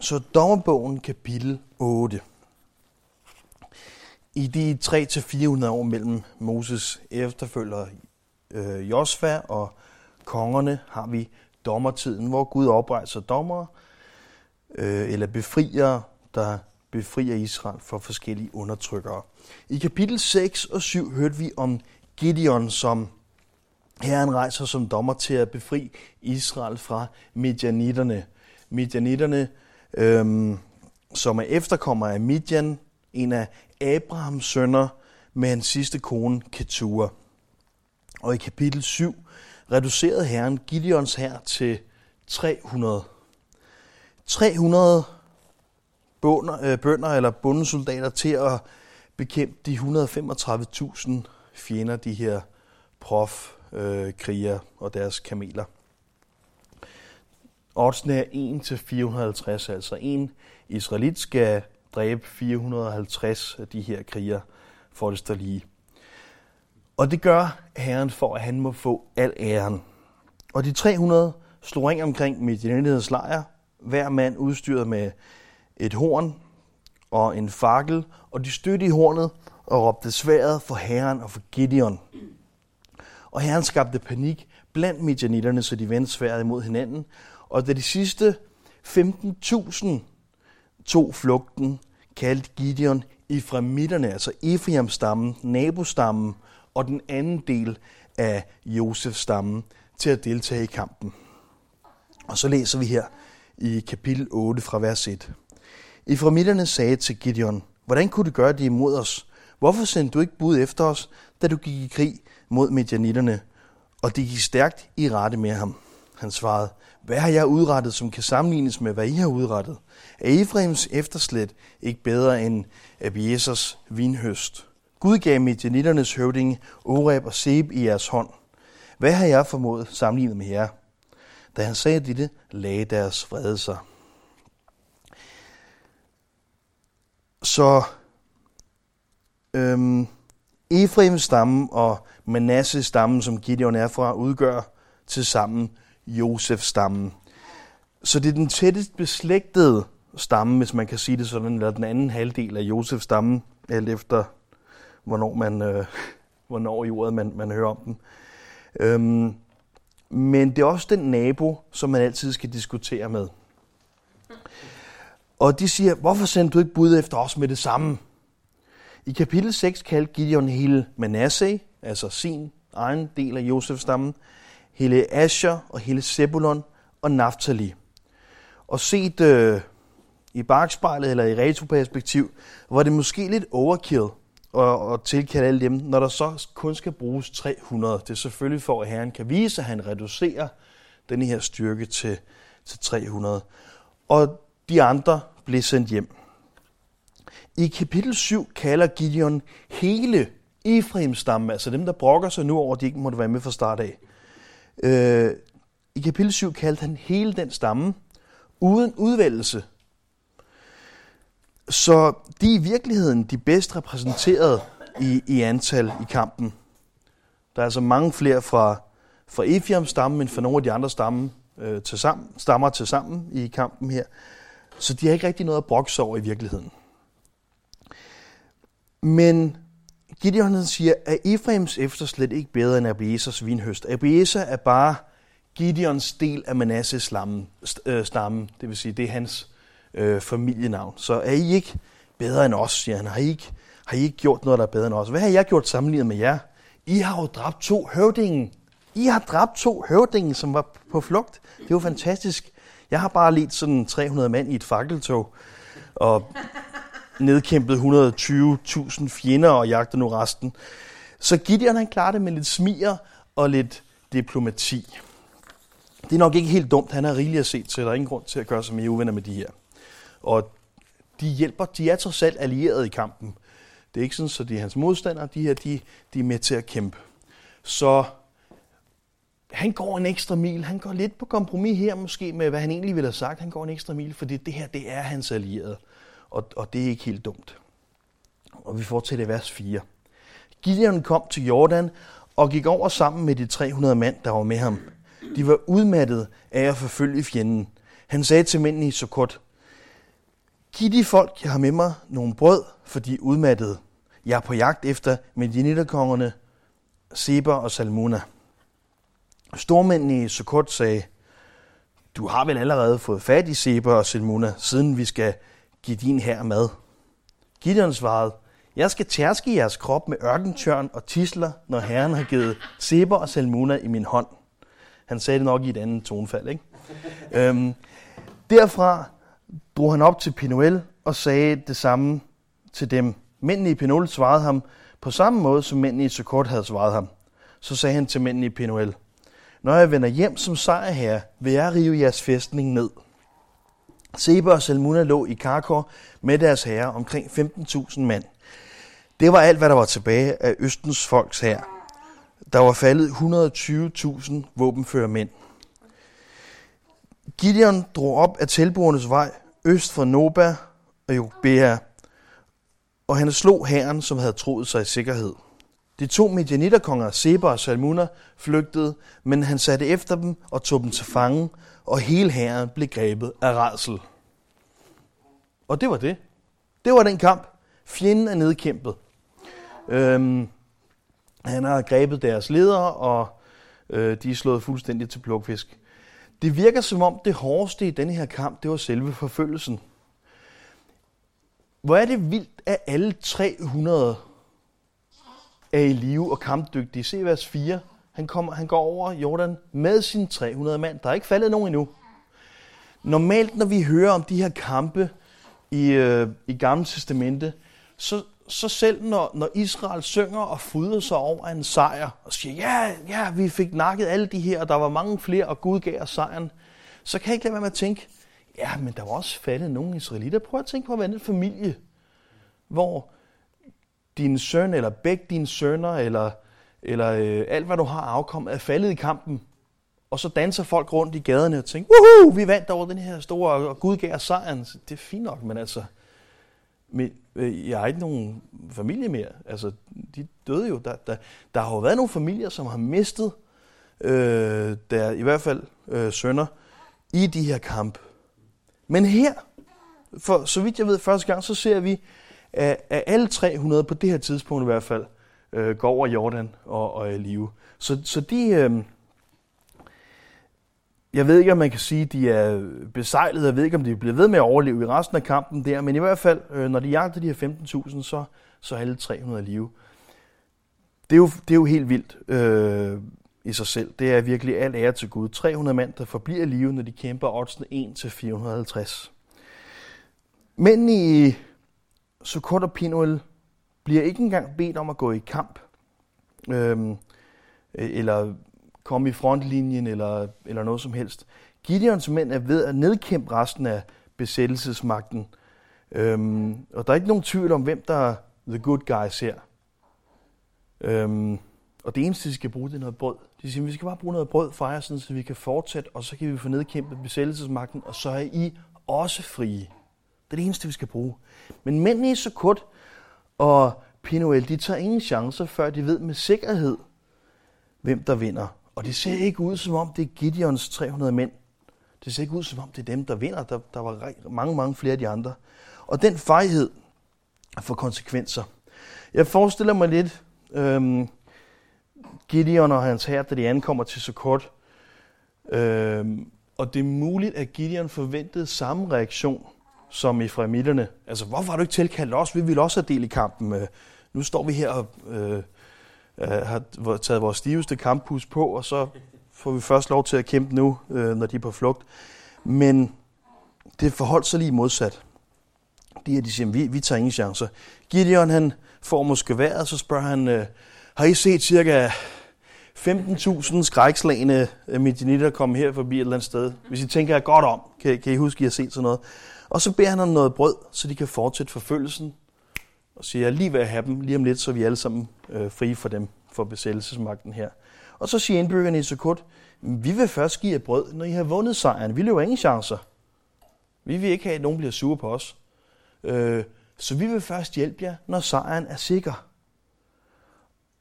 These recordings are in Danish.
Så dommerbogen kapitel 8. I de 3-400 år mellem Moses efterfølger øh, Josva og kongerne har vi dommertiden, hvor Gud oprejser dommere øh, eller befrier, der befrier Israel for forskellige undertrykkere. I kapitel 6 og 7 hørte vi om Gideon, som Herren rejser som dommer til at befri Israel fra midjanitterne. Midjanitterne, øhm, som er efterkommer af Midian, en af Abrahams sønner med hans sidste kone Ketura. Og i kapitel 7 reducerede Herren Gideons hær til 300. 300 bønder, øh, bønder eller bundesoldater til at bekæmpe de 135.000 fjender, de her prof øh, kriger og deres kameler. Oddsene er 1 til 450, altså en israelit skal dræbe 450 af de her kriger, for det står lige. Og det gør Herren for, at han må få al æren. Og de 300 slog ring omkring Midianites lejr, hver mand udstyret med et horn og en fakkel, og de stødte i hornet og råbte sværet for Herren og for Gideon. Og Herren skabte panik blandt midianitterne, så de vendte sværet imod hinanden. Og da de sidste 15.000 tog flugten, kaldte Gideon Efraimitterne, altså Ephraim-stammen, nabostammen og den anden del af Josefs stammen til at deltage i kampen. Og så læser vi her i kapitel 8 fra vers 1. Efraimitterne sagde til Gideon, hvordan kunne du gøre det imod os? Hvorfor sendte du ikke bud efter os, da du gik i krig mod medianitterne? Og det gik stærkt i rette med ham. Han svarede, hvad har jeg udrettet, som kan sammenlignes med, hvad I har udrettet? Er Efraims efterslæt ikke bedre end Abiesers vinhøst? Gud gav midjanitternes høvdinge Oreb og Seb i jeres hånd. Hvad har jeg formået sammenlignet med jer? Da han sagde dette, lagde deres vrede sig. Så øhm, Efraims stamme og Manasses stamme, som Gideon er fra, udgør til sammen Josef-stammen. Så det er den tættest beslægtede stamme, hvis man kan sige det sådan, eller den anden halvdel af Josef-stammen, alt efter hvornår, man, øh, hvornår i ordet man, man hører om den. Øhm, men det er også den nabo, som man altid skal diskutere med. Og de siger, hvorfor sendte du ikke bud efter os med det samme? I kapitel 6 kaldte Gideon hele Manasseh, altså sin egen del af Josefs stammen, hele Asher og hele Zebulon og Naftali. Og set øh, i bagspejlet eller i retroperspektiv, var det måske lidt overkill at, at tilkalde alle dem, når der så kun skal bruges 300. Det er selvfølgelig for, at Herren kan vise, at han reducerer den her styrke til, til 300. Og de andre blev sendt hjem. I kapitel 7 kalder Gideon hele Efraims stamme, altså dem, der brokker sig nu over, at de ikke måtte være med fra start af. Øh, I kapitel 7 kaldte han hele den stamme, uden udvælgelse. Så de er i virkeligheden de bedst repræsenterede i, i antal i kampen. Der er altså mange flere fra, fra Ephraim stammen, end fra nogle af de andre stamme, øh, til sammen, stammer til sammen i kampen her. Så de har ikke rigtig noget at brokse over i virkeligheden. Men Gideon siger, at Efraims efterslæt ikke bedre end Abiesers vinhøst. Abieser er bare Gideons del af Manasses øh, stamme, det vil sige, det er hans øh, familienavn. Så er I ikke bedre end os, siger han. Har I, ikke, har I ikke gjort noget, der er bedre end os? Hvad har jeg gjort sammenlignet med jer? I har jo dræbt to høvdinge. I har dræbt to høvdinge, som var på flugt. Det var fantastisk. Jeg har bare lidt sådan 300 mand i et fakkeltog, og nedkæmpet 120.000 fjender og jagter nu resten. Så Gideon han klarer det med lidt smier og lidt diplomati. Det er nok ikke helt dumt, han har rigeligt at se til, der er ingen grund til at gøre sig mere uvenner med de her. Og de hjælper, de er trods alt allierede i kampen. Det er ikke sådan, så de er hans modstandere, de her, de, de er med til at kæmpe. Så han går en ekstra mil. Han går lidt på kompromis her måske med, hvad han egentlig ville have sagt. Han går en ekstra mil, fordi det her, det er hans allierede. Og, og det er ikke helt dumt. Og vi fortsætter i vers 4. Gideon kom til Jordan og gik over sammen med de 300 mand, der var med ham. De var udmattet af at forfølge fjenden. Han sagde til mændene i Sukkot, Giv de folk, jeg har med mig, nogle brød, for de er udmattede. Jeg er på jagt efter Medinitterkongerne, Seba og Salmuna. Stormændene i Sukkot sagde, du har vel allerede fået fat i Seba og Salmuna, siden vi skal giv din her mad. Gideon svarede, jeg skal tærske jeres krop med ørkentørn og tisler, når Herren har givet Seber og Salmuna i min hånd. Han sagde det nok i et andet tonfald, ikke? øhm, derfra drog han op til Pinuel og sagde det samme til dem. Mændene i Pinuel svarede ham på samme måde, som mændene i Sukkot havde svaret ham. Så sagde han til mændene i Pinuel, Når jeg vender hjem som sejrherre, vil jeg rive jeres fæstning ned. Seba og Salmuna lå i Karkor med deres herre omkring 15.000 mand. Det var alt, hvad der var tilbage af Østens folks her. Der var faldet 120.000 våbenfører mænd. Gideon drog op af tilbordenes vej øst for Noba og Jobea, og han slog herren, som havde troet sig i sikkerhed. De to medianitterkonger, Seba og Salmuna, flygtede, men han satte efter dem og tog dem til fange, og hele herren blev grebet af redsel. Og det var det. Det var den kamp. Fjenden er nedkæmpet. Øhm, han har grebet deres ledere, og øh, de er slået fuldstændig til plukfisk. Det virker som om det hårdeste i denne her kamp, det var selve forfølgelsen. Hvor er det vildt, at alle 300 er i live og kampdygtige. Se vers 4. Han, kommer, han går over Jordan med sine 300 mand. Der er ikke faldet nogen endnu. Normalt, når vi hører om de her kampe i, øh, i Gamle Testamente, så, så selv når, når Israel synger og fryder sig over en sejr, og siger, ja, ja, vi fik nakket alle de her, og der var mange flere, og Gud gav os sejren, så kan jeg ikke lade være med at tænke, ja, men der var også faldet nogle israelitter. Prøv at tænke på at være en familie, hvor din søn, eller begge dine sønner, eller, eller øh, alt, hvad du har afkommet, er faldet i kampen. Og så danser folk rundt i gaderne og tænker, Woohoo, vi vandt over den her store, og Gud gav os sejren. Det er fint nok, men altså, men, øh, jeg har ikke nogen familie mere. Altså, de døde jo. Der, der, der har jo været nogle familier, som har mistet, øh, der, i hvert fald øh, sønner, i de her kamp. Men her, for så vidt jeg ved første gang, så ser vi, at, at alle 300 på det her tidspunkt i hvert fald, øh, går over Jordan og, og øh, er i live. Så, så de... Øh, jeg ved ikke, om man kan sige, at de er besejlet. Jeg ved ikke, om de bliver ved med at overleve i resten af kampen der. Men i hvert fald, øh, når de jagter de her 15.000, så, så er alle 300 live. Det er jo, det er jo helt vildt øh, i sig selv. Det er virkelig alt ære til Gud. 300 mand, der forbliver live, når de kæmper oddsene 1 til 450. Men i Sukkot og Pinuel bliver ikke engang bedt om at gå i kamp. øhm, e-, eller komme i frontlinjen eller, eller noget som helst. Gideons mænd er ved at nedkæmpe resten af besættelsesmagten. Øhm, og der er ikke nogen tvivl om, hvem der er the good guys her. Øhm, og det eneste, de skal bruge, det er noget brød. De siger, vi skal bare bruge noget brød for jer, sådan, så vi kan fortsætte, og så kan vi få nedkæmpet besættelsesmagten, og så er I også frie. Det er det eneste, vi skal bruge. Men mændene i Sukkot og Pinuel, de tager ingen chancer, før de ved med sikkerhed, hvem der vinder. Og det ser ikke ud som om, det er Gideons 300 mænd. Det ser ikke ud som om, det er dem, der vinder. Der, der var mange, mange flere af de andre. Og den fejhed får konsekvenser. Jeg forestiller mig lidt øhm, Gideon og hans hær, da de ankommer til Sukkot. Øhm, og det er muligt, at Gideon forventede samme reaktion som i fremillerne. Altså, hvorfor har du ikke tilkaldt os? Vi vil også have del i kampen. Øh, nu står vi her og øh, øh har taget vores stiveste kamphus på, og så får vi først lov til at kæmpe nu, øh, når de er på flugt. Men det forholdt sig lige modsat. De her, de siger, vi, vi tager ingen chancer. Gideon, han får måske vejret, så spørger han, øh, har I set cirka 15.000 skrækslagende øh, midjanitter komme her forbi et eller andet sted? Hvis I tænker jer godt om, kan, kan I huske, at I har set sådan noget? Og så beder han om noget brød, så de kan fortsætte forfølgelsen og siger, jeg lige ved at have dem lige om lidt, så vi alle sammen øh, frie for dem, for besættelsesmagten her. Og så siger indbyggerne i Sukkot, vi vil først give jer brød, når I har vundet sejren. Vi løber ingen chancer. Vi vil ikke have, at nogen bliver sure på os. Øh, så vi vil først hjælpe jer, når sejren er sikker.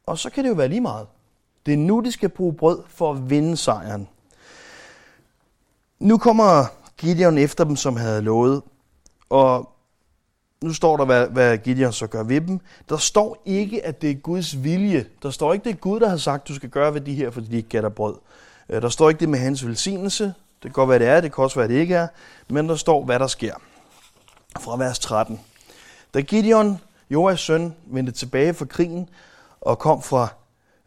Og så kan det jo være lige meget. Det er nu, de skal bruge brød for at vinde sejren. Nu kommer Gideon efter dem, som havde lovet. Og nu står der, hvad, hvad Gideon så gør ved dem. Der står ikke, at det er Guds vilje. Der står ikke, det er Gud, der har sagt, du skal gøre ved de her, fordi de ikke gætter brød. Øh, der står ikke det med hans velsignelse. Det kan godt være, det er, det kan også være, det ikke er. Men der står, hvad der sker. Fra vers 13. Da Gideon, Joas søn, vendte tilbage fra krigen og kom fra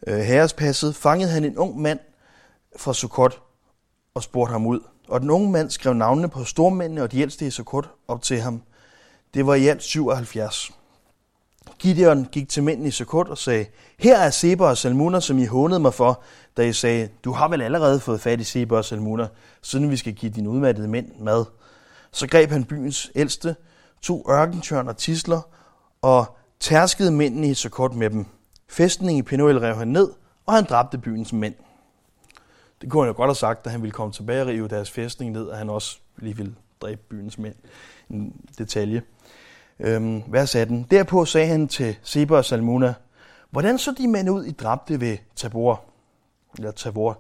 øh, herrespasset, fangede han en ung mand fra Sukkot og spurgte ham ud. Og den unge mand skrev navnene på stormændene og de ældste i Sukkot op til ham. Det var i alt 77. Gideon gik til mændene i Sukkot og sagde, her er Seba og Salmuner, som I hånede mig for, da I sagde, du har vel allerede fået fat i Seba og Salmuner, siden vi skal give dine udmattede mænd mad. Så greb han byens ældste, to ørkentørn og tisler, og tærskede mændene i Sukkot med dem. Fæstningen i Penuel rev han ned, og han dræbte byens mænd. Det kunne han jo godt have sagt, da han ville komme tilbage og rive deres fæstning ned, og han også lige ville dræbe byens mænd. En detalje. Øhm, vers 18. Derpå sagde han til Seba og Salmuna, hvordan så de mænd ud, I dræbte ved Tabor? Eller Tabor.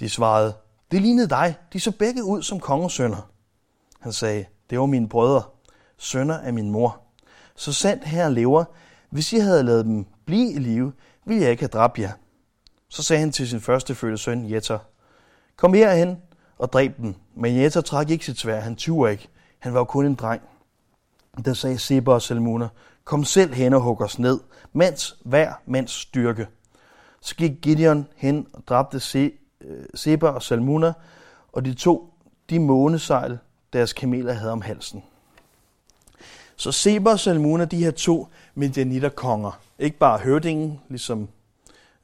De svarede, det lignede dig. De så begge ud som kongesønner. Han sagde, det var mine brødre, sønner af min mor. Så sandt her lever, hvis I havde lavet dem blive i live, ville jeg ikke have dræbt jer. Så sagde han til sin første fødte søn, Jetter, kom herhen og dræb dem. Men Jetter trak ikke sit svær, han tyver ikke. Han var jo kun en dreng. Der sagde Seba og Salmuna, kom selv hen og hug os ned, mens hver mands styrke. Så gik Gideon hen og dræbte Se, øh, Seba og Salmuna, og de to de månesejl, deres kameler havde om halsen. Så Seba og Salmuna, de her to konger, ikke bare høvdingen, ligesom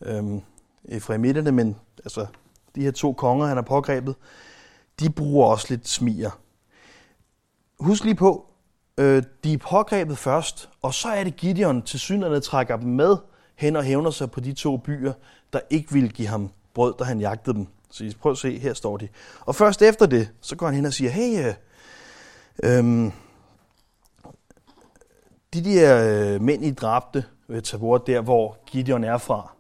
øhm, efraimitterne, men altså de her to konger, han har pågrebet, de bruger også lidt smier. Husk lige på, øh, de er pågrebet først, og så er det Gideon til synderne trækker dem med hen og hævner sig på de to byer, der ikke ville give ham brød, da han jagtede dem. Så I prøv at se, her står de. Og først efter det, så går han hen og siger, hey, øh, øh, de der øh, mænd, I dræbte ved Tabor, der hvor Gideon er fra,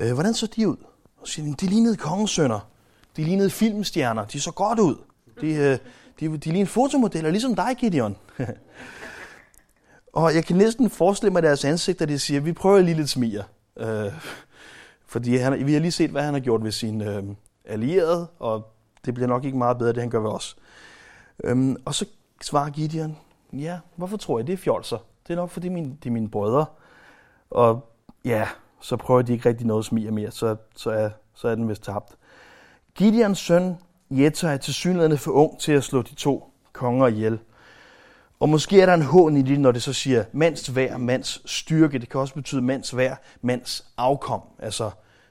øh, hvordan så de ud? Og så siger de, de lignede kongesønner. De lignede filmstjerner. De så godt ud. De, øh, de, de lignede fotomodeller, ligesom dig, Gideon. og jeg kan næsten forestille mig deres ansigter, de siger, vi prøver lige lidt smiger. Øh, fordi han, vi har lige set, hvad han har gjort ved sin øh, allierede, og det bliver nok ikke meget bedre, det han gør ved os. Øhm, og så svarer Gideon, ja, hvorfor tror jeg, det er fjolser? Det er nok, fordi min, det er mine brødre. Og ja, så prøver de ikke rigtig noget smiger mere, så, så, er, så er den vist tabt. Gideons søn Jetta er til synligheden for ung til at slå de to konger ihjel. Og måske er der en hån i det, når det så siger mands vær, mands styrke. Det kan også betyde mands vær, mands afkom. Altså,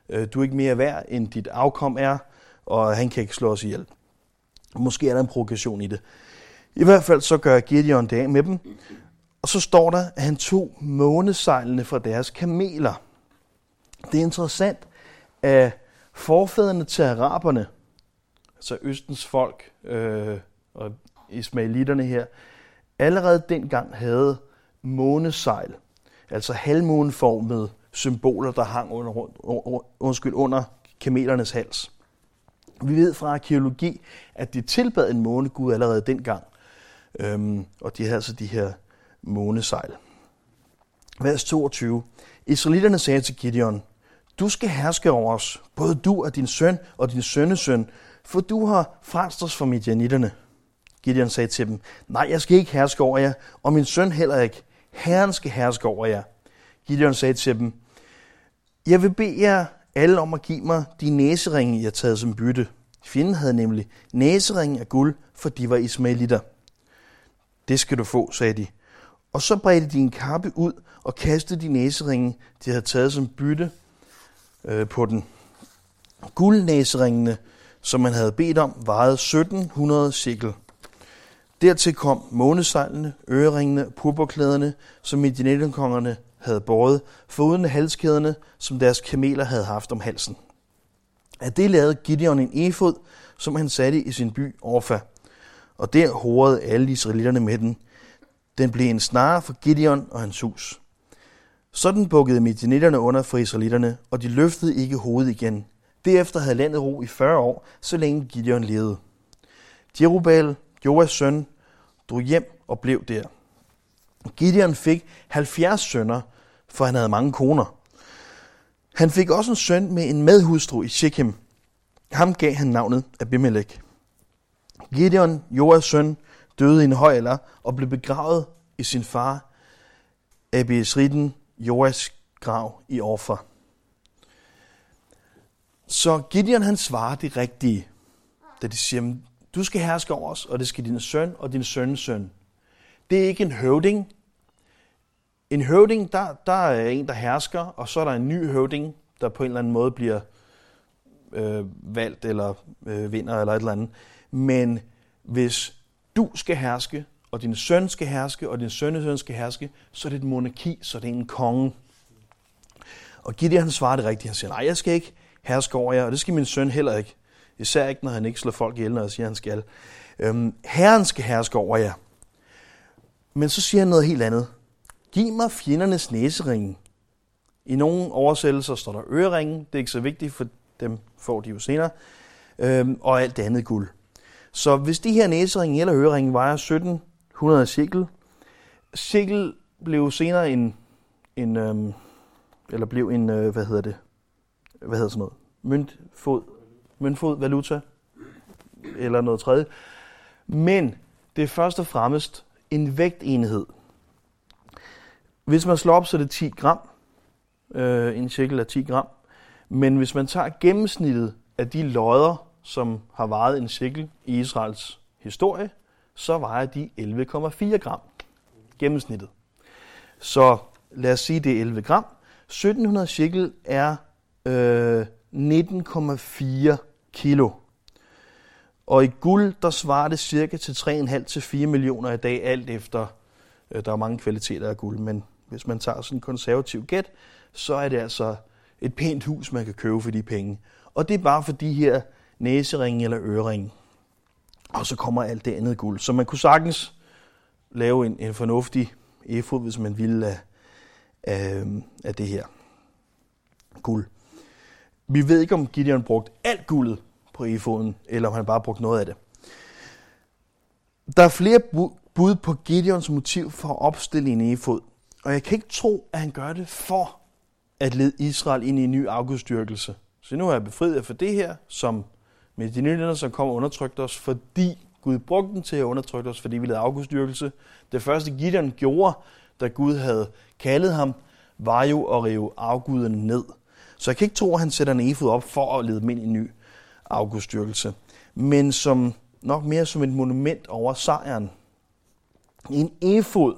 øh, du er ikke mere værd, end dit afkom er, og han kan ikke slå os ihjel. Måske er der en provokation i det. I hvert fald så gør Gideon det af med dem, og så står der, at han tog månesejlene fra deres kameler. Det er interessant, at forfædrene til araberne, altså Østens folk øh, og ismailitterne her, allerede dengang havde månesejl, altså halvmåneformede symboler, der hang under, undskyld, under kamelernes hals. Vi ved fra arkeologi, at de tilbad en månegud allerede dengang, øhm, og de havde altså de her månesejl. Vers 22. Israelitterne sagde til Gideon, du skal herske over os, både du og din søn og din sønnesøn, for du har frelst os fra midjanitterne. Gideon sagde til dem, nej, jeg skal ikke herske over jer, og min søn heller ikke. Herren skal herske over jer. Gideon sagde til dem, jeg vil bede jer alle om at give mig de næseringe, jeg har taget som bytte. Fjenden havde nemlig næseringe af guld, for de var ismailitter. Det skal du få, sagde de. Og så bredte de en kappe ud og kastede de næseringe, de havde taget som bytte øh, på den. Guldnæseringene, som man havde bedt om, vejede 1700 sikkel. Dertil kom månesejlene, øreringene purpurklæderne, som midjanetkongerne havde båret, foruden halskæderne, som deres kameler havde haft om halsen. Af det lavede Gideon en efod, som han satte i sin by Orfa, og der horede alle israelitterne med den. Den blev en snare for Gideon og hans hus. Sådan bukkede midjanitterne under for israelitterne, og de løftede ikke hovedet igen. Derefter havde landet ro i 40 år, så længe Gideon levede. Jerubal, Joas søn, drog hjem og blev der. Gideon fik 70 sønner, for han havde mange koner. Han fik også en søn med en medhustru i Shechem. Ham gav han navnet Abimelech. Gideon, Joas søn, døde i en høj alder og blev begravet i sin far Abisriden Joas grav i offer. Så Gideon han svarer det rigtige, da de siger, du skal herske over os, og det skal din søn og din søns søn. Det er ikke en høvding. En høvding, der, der er en, der hersker, og så er der en ny høvding, der på en eller anden måde bliver øh, valgt eller øh, vinder eller et eller andet. Men hvis du skal herske, og din søn skal herske, og din sønnesøn skal herske, så er det et monarki, så det er en konge. Og Gideon han svarer det rigtigt. Han siger, nej, jeg skal ikke herske over jer, og det skal min søn heller ikke. Især ikke, når han ikke slår folk ihjel, når jeg siger, han skal. Øhm, herren skal herske over jer. Men så siger han noget helt andet. Giv mig fjendernes næsering. I nogle oversættelser står der øreringen. Det er ikke så vigtigt, for dem får de jo senere. Øhm, og alt det andet guld. Så hvis de her næsering eller øreringen vejer 100 sikkel. Sikkel blev senere en, en øhm, eller blev en, øh, hvad hedder det, hvad hedder sådan noget, møntfod, møntfod valuta, eller noget tredje. Men det er først og fremmest en vægtenhed. Hvis man slår op, så er det 10 gram. Øh, en shekel er 10 gram. Men hvis man tager gennemsnittet af de lodder, som har vejet en shekel i Israels historie, så vejer de 11,4 gram gennemsnittet. Så lad os sige, det er 11 gram. 1700 shekel er øh, 19,4 kilo. Og i guld, der svarer det cirka til 3,5 til 4 millioner i dag, alt efter, øh, der er mange kvaliteter af guld, men hvis man tager sådan en konservativ gæt, så er det altså et pænt hus, man kan købe for de penge. Og det er bare for de her næseringe eller øreringe. Og så kommer alt det andet guld. Så man kunne sagtens lave en, en fornuftig efod, hvis man ville af, af, af det her guld. Vi ved ikke, om Gideon brugte alt guldet på efoden, eller om han bare brugte noget af det. Der er flere bud på Gideons motiv for at opstille en efod, og jeg kan ikke tro, at han gør det for at lede Israel ind i en ny afgudstyrkelse. Så nu er jeg befriet for det her, som med som kom og undertrykte os, fordi Gud brugte dem til at undertrykke os, fordi vi lavede afgudstyrkelse. Det første Gideon gjorde, da Gud havde kaldet ham, var jo at rive afguden ned. Så jeg kan ikke tro, at han sætter en efod op for at lede dem ind i en ny afgudstyrkelse. Men som nok mere som et monument over sejren. En efod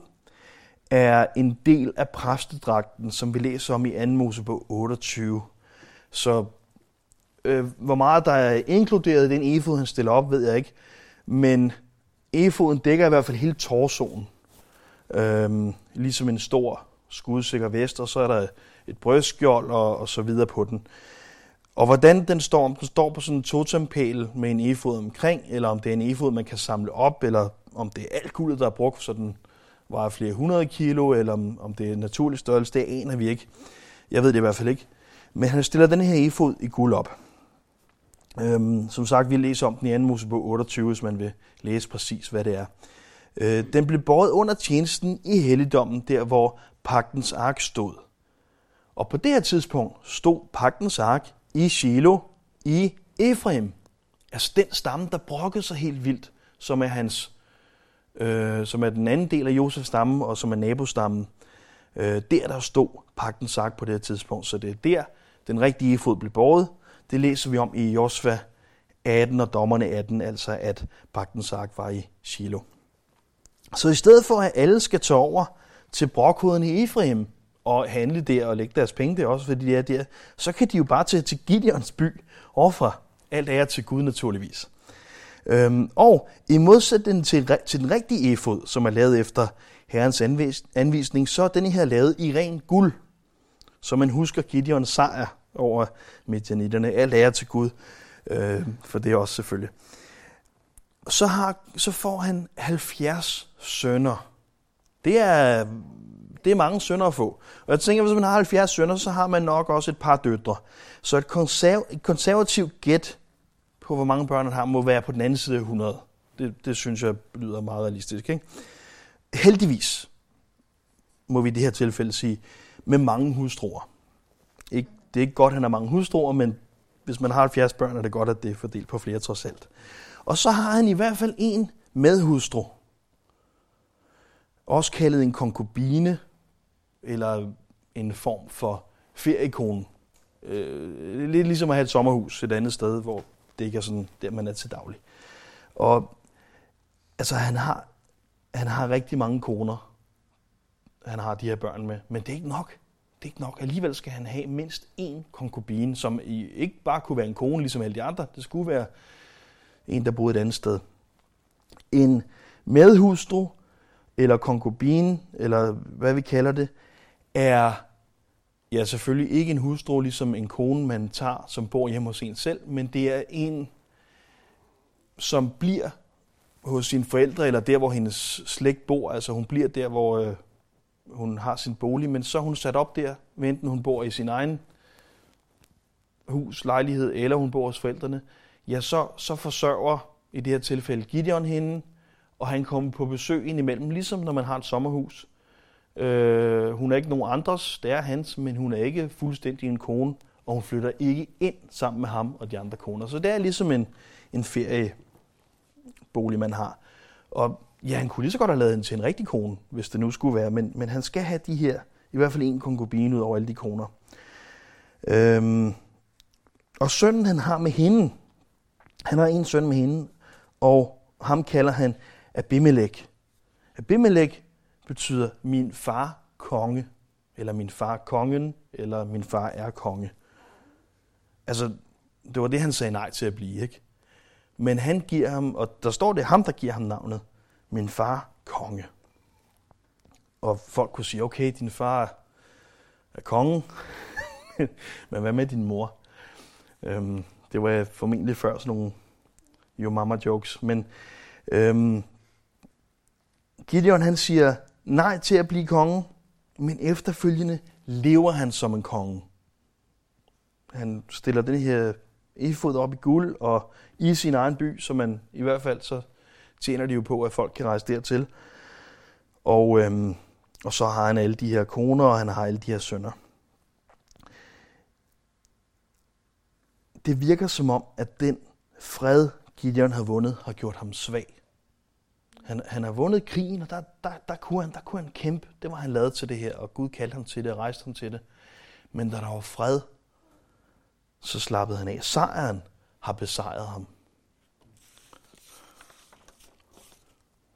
er en del af præstedragten, som vi læser om i 2. Mosebog 28. Så øh, hvor meget der er inkluderet i den efod, han stiller op, ved jeg ikke. Men efoden dækker i hvert fald hele torsoen. Øh, ligesom en stor skudsikker vest, og så er der et brystskjold og, og så videre på den. Og hvordan den står, om den står på sådan en totempæl med en efod omkring, eller om det er en efod, man kan samle op, eller om det er alt guldet, der er brugt, så den vejer flere hundrede kilo, eller om, om det er naturlig størrelse, det aner vi ikke. Jeg ved det i hvert fald ikke. Men han stiller den her efod i guld op. Øhm, som sagt, vi læser om den i 2. Mosebog 28, hvis man vil læse præcis, hvad det er. Øh, den blev båret under tjenesten i helligdommen, der hvor pagtens ark stod. Og på det her tidspunkt stod pagtens ark i Shiloh i Efraim. Altså den stamme, der brokkede sig helt vildt, som er hans, øh, som er den anden del af Josefs stamme, og som er nabostammen. Øh, der der stod pagtens ark på det her tidspunkt, så det er der, den rigtige fod blev båret. Det læser vi om i Josva 18 og dommerne 18, altså at pagtens ark var i Shiloh. Så i stedet for at alle skal tage over til brokhoden i Efraim og handle der og lægge deres penge der også, fordi de er der, så kan de jo bare tage til Gideons by overfra. Alt er til Gud naturligvis. Øhm, og i modsætning til, til den rigtige efod, som er lavet efter herrens anvis, anvisning, så er den her lavet i ren guld, så man husker Gideons sejr over midjanitterne. Alt ære til Gud, øh, for det er også selvfølgelig. Så, har, så får han 70 sønner. Det er, det er mange sønner at få. Og jeg tænker, hvis man har 70 sønner, så har man nok også et par døtre. Så et, konserv, et konservativt gæt på, hvor mange børn han har, må være på den anden side af 100. Det, det synes jeg lyder meget realistisk. Ikke? Heldigvis, må vi i det her tilfælde sige, med mange hustruer. Ikke, det er ikke godt, at han har mange hustruer, men hvis man har 70 børn, er det godt, at det er fordelt på flere trods alt. Og så har han i hvert fald en medhustru. Også kaldet en konkubine, eller en form for feriekone. Øh, lidt ligesom at have et sommerhus et andet sted, hvor det ikke er sådan, der man er til daglig. Og altså, han har, han har rigtig mange koner, han har de her børn med, men det er ikke nok. Det er ikke nok. Alligevel skal han have mindst én konkubine, som ikke bare kunne være en kone, ligesom alle de andre. Det skulle være en, der boede et andet sted. En medhustru, eller konkubine, eller hvad vi kalder det, er ja, selvfølgelig ikke en hustru, ligesom en kone, man tager, som bor hjemme hos en selv, men det er en, som bliver hos sine forældre, eller der, hvor hendes slægt bor. Altså hun bliver der, hvor øh, hun har sin bolig, men så er hun sat op der, enten hun bor i sin egen hus, lejlighed, eller hun bor hos forældrene. Ja, så, så forsørger i det her tilfælde Gideon hende, og han kommer på besøg indimellem, ligesom når man har et sommerhus. Øh, hun er ikke nogen andres, det er hans, men hun er ikke fuldstændig en kone, og hun flytter ikke ind sammen med ham og de andre koner. Så det er ligesom en, en feriebolig, man har. Og ja, han kunne lige så godt have lavet den til en rigtig kone, hvis det nu skulle være, men, men han skal have de her, i hvert fald en konkubine ud over alle de koner. Øhm, og sønnen, han har med hende, han har en søn med hende, og ham kalder han Abimelech. Abimelech betyder min far konge, eller min far kongen, eller min far er konge. Altså, det var det, han sagde nej til at blive, ikke? Men han giver ham, og der står det ham, der giver ham navnet, min far konge. Og folk kunne sige, okay, din far er konge, men hvad med din mor? Øhm, det var formentlig før sådan nogle jo mama jokes, men øhm, Gideon han siger nej til at blive konge, men efterfølgende lever han som en konge. Han stiller den her efod op i guld og i sin egen by, så man i hvert fald så tjener de jo på, at folk kan rejse dertil. Og, øhm, og så har han alle de her koner, og han har alle de her sønner. Det virker som om, at den fred, Gideon har vundet, har gjort ham svag. Han, han har vundet krigen, og der, der, der, kunne han, der kunne han kæmpe. Det var han lavet til det her, og Gud kaldte ham til det og rejste ham til det. Men da der var fred, så slappede han af. Sejren har besejret ham.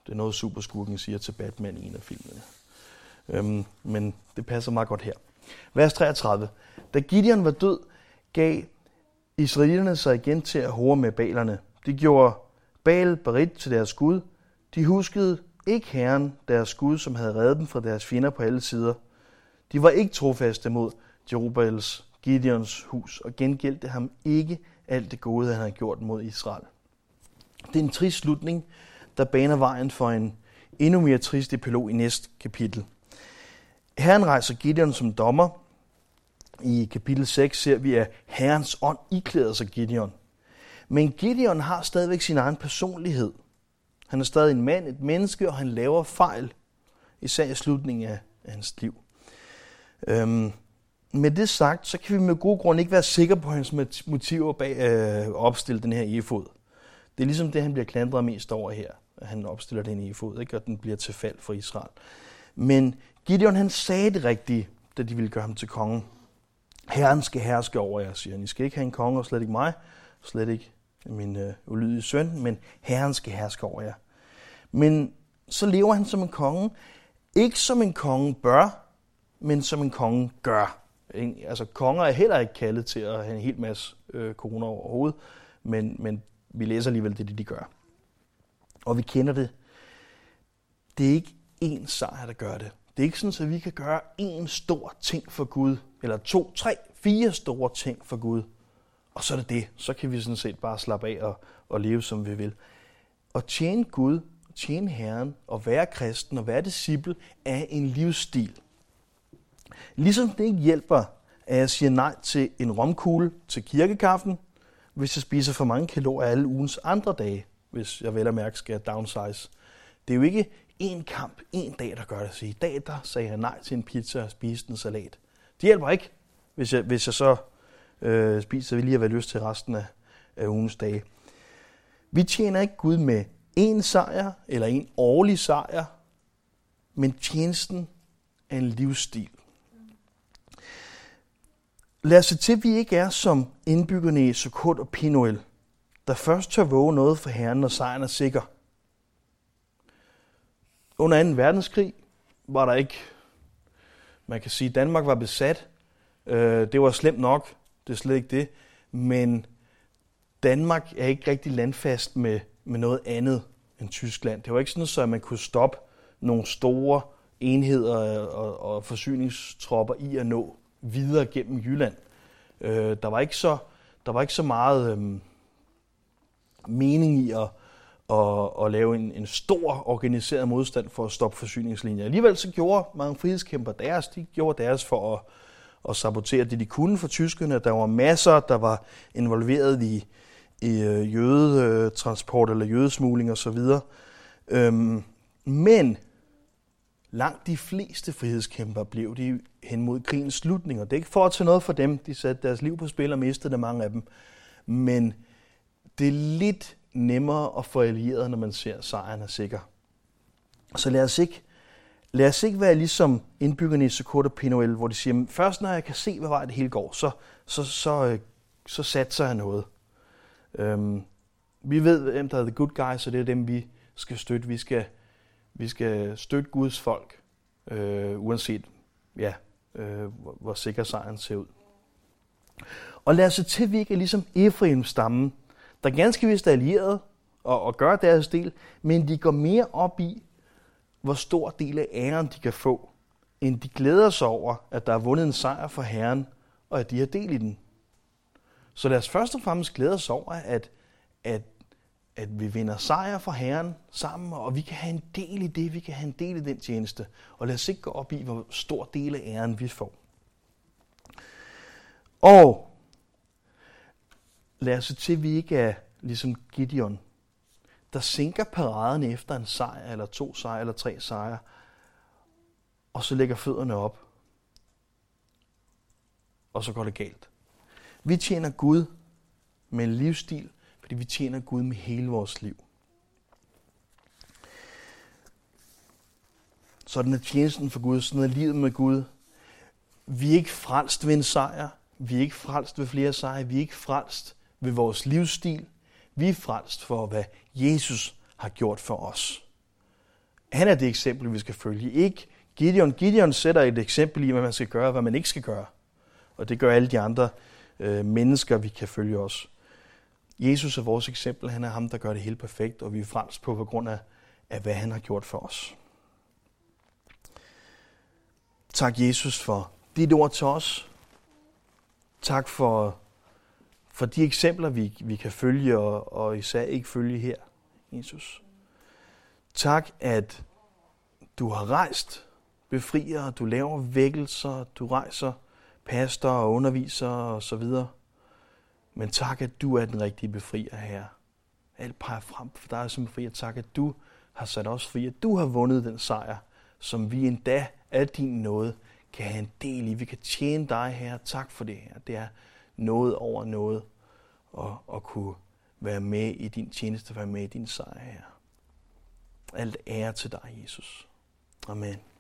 Det er noget superskurken siger til Batman i en af filmene. Øhm, men det passer meget godt her. Vers 33. Da Gideon var død, gav israelitterne sig igen til at hore med balerne. De gjorde Baal Berit til deres Gud. De huskede ikke Herren, deres Gud, som havde reddet dem fra deres fjender på alle sider. De var ikke trofaste mod Jerubals, Gideons hus, og gengældte ham ikke alt det gode, han havde gjort mod Israel. Det er en trist slutning, der baner vejen for en endnu mere trist epilog i næste kapitel. Herren rejser Gideon som dommer. I kapitel 6 ser vi, at Herrens ånd iklæder sig Gideon. Men Gideon har stadigvæk sin egen personlighed. Han er stadig en mand, et menneske, og han laver fejl, især i slutningen af, hans liv. Øhm, med det sagt, så kan vi med god grund ikke være sikre på hans motiver bag øh, at opstille den her efod. Det er ligesom det, han bliver klandret mest over her han opstiller den i fod, ikke? og den bliver til fald for Israel. Men Gideon han sagde det rigtige, da de ville gøre ham til konge. Herren skal herske over jer, siger han. I skal ikke have en konge, og slet ikke mig, slet ikke min øh, ulydige søn, men Herren skal herske over jer. Men så lever han som en konge, ikke som en konge bør, men som en konge gør. Altså konger er heller ikke kaldet til at have en hel masse øh, koner overhovedet, men, men vi læser alligevel det, de gør og vi kender det. Det er ikke én sejr, der gør det. Det er ikke sådan, at vi kan gøre én stor ting for Gud, eller to, tre, fire store ting for Gud, og så er det det. Så kan vi sådan set bare slappe af og, og leve, som vi vil. At tjene Gud, tjene Herren, og være kristen og være disciple er en livsstil. Ligesom det ikke hjælper, at jeg siger nej til en romkugle til kirkekaffen, hvis jeg spiser for mange kalorier alle ugens andre dage hvis jeg vel at mærke skal downsize. Det er jo ikke en kamp, en dag, der gør det. Så i dag, der sagde jeg nej til en pizza og spiste en salat. Det hjælper ikke, hvis jeg, hvis jeg så øh, spiser, vil lige have lyst til resten af, af ugens dage. Vi tjener ikke Gud med en sejr eller en årlig sejr, men tjenesten er en livsstil. Lad os se til, at vi ikke er som indbyggerne i Sukkot og Pinoel der først tør våge noget for Herren, når sejren er sikker. Under 2. verdenskrig var der ikke, man kan sige, Danmark var besat. Øh, det var slemt nok, det er slet ikke det. Men Danmark er ikke rigtig landfast med, med noget andet end Tyskland. Det var ikke sådan, så at man kunne stoppe nogle store enheder og, og forsyningstropper i at nå videre gennem Jylland. Øh, der var ikke så der var ikke så meget øh, mening i at, at, at lave en, en stor organiseret modstand for at stoppe forsyningslinjer. Alligevel så gjorde mange frihedskæmper deres. De gjorde deres for at, at sabotere det, de kunne for tyskerne. Der var masser, der var involveret i, i øh, jødetransport eller jødesmugling osv. Øhm, men langt de fleste frihedskæmper blev de hen mod krigens slutning. Og det er ikke for at tage noget for dem. De satte deres liv på spil og mistede det mange af dem. Men det er lidt nemmere at få allieret, når man ser, at sejren er sikker. Så lad os ikke, lad os ikke være ligesom indbyggerne i Sokota Pinoel, hvor de siger, først når jeg kan se, hvad vej det hele går, så, så, så, øh, så satser jeg noget. Øhm, vi ved, hvem der er the good guys, og det er dem, vi skal støtte. Vi skal, vi skal støtte Guds folk, øh, uanset ja, øh, hvor, hvor sikker sejren ser ud. Og lad os se til, at vi ikke er ligesom Efraim-stammen, der ganske vist er allieret og, og gør deres del, men de går mere op i, hvor stor del af æren de kan få, end de glæder sig over, at der er vundet en sejr for Herren, og at de har del i den. Så lad os først og fremmest glæde os over, at, at, at vi vinder sejr for Herren sammen, og vi kan have en del i det, vi kan have en del i den tjeneste. Og lad os ikke gå op i, hvor stor del af æren vi får. Og lad os se til, at vi ikke er ligesom Gideon, der sænker paraden efter en sejr, eller to sejre, eller tre sejre, og så lægger fødderne op, og så går det galt. Vi tjener Gud med en livsstil, fordi vi tjener Gud med hele vores liv. Sådan er tjenesten for Gud, sådan er livet med Gud. Vi er ikke frelst ved en sejr, vi er ikke frelst ved flere sejre, vi er ikke frelst ved vores livsstil. Vi er frelst for, hvad Jesus har gjort for os. Han er det eksempel, vi skal følge. Ikke Gideon. Gideon sætter et eksempel i, hvad man skal gøre og hvad man ikke skal gøre. Og det gør alle de andre øh, mennesker, vi kan følge os. Jesus er vores eksempel. Han er ham, der gør det helt perfekt, og vi er frelst på på grund af, af hvad han har gjort for os. Tak Jesus for dit ord til os. Tak for, for de eksempler, vi, vi kan følge, og, og især ikke følge her, Jesus. Tak, at du har rejst befrier, du laver vækkelser, du rejser pastor og underviser og så videre. Men tak, at du er den rigtige befrier her. Alt peger frem for dig som befrier. Tak, at du har sat os fri, at du har vundet den sejr, som vi endda af din nåde kan have en del i. Vi kan tjene dig her. Tak for det her. Det er noget over noget og, og kunne være med i din tjeneste, være med i din sejr her. Alt ære til dig, Jesus. Amen.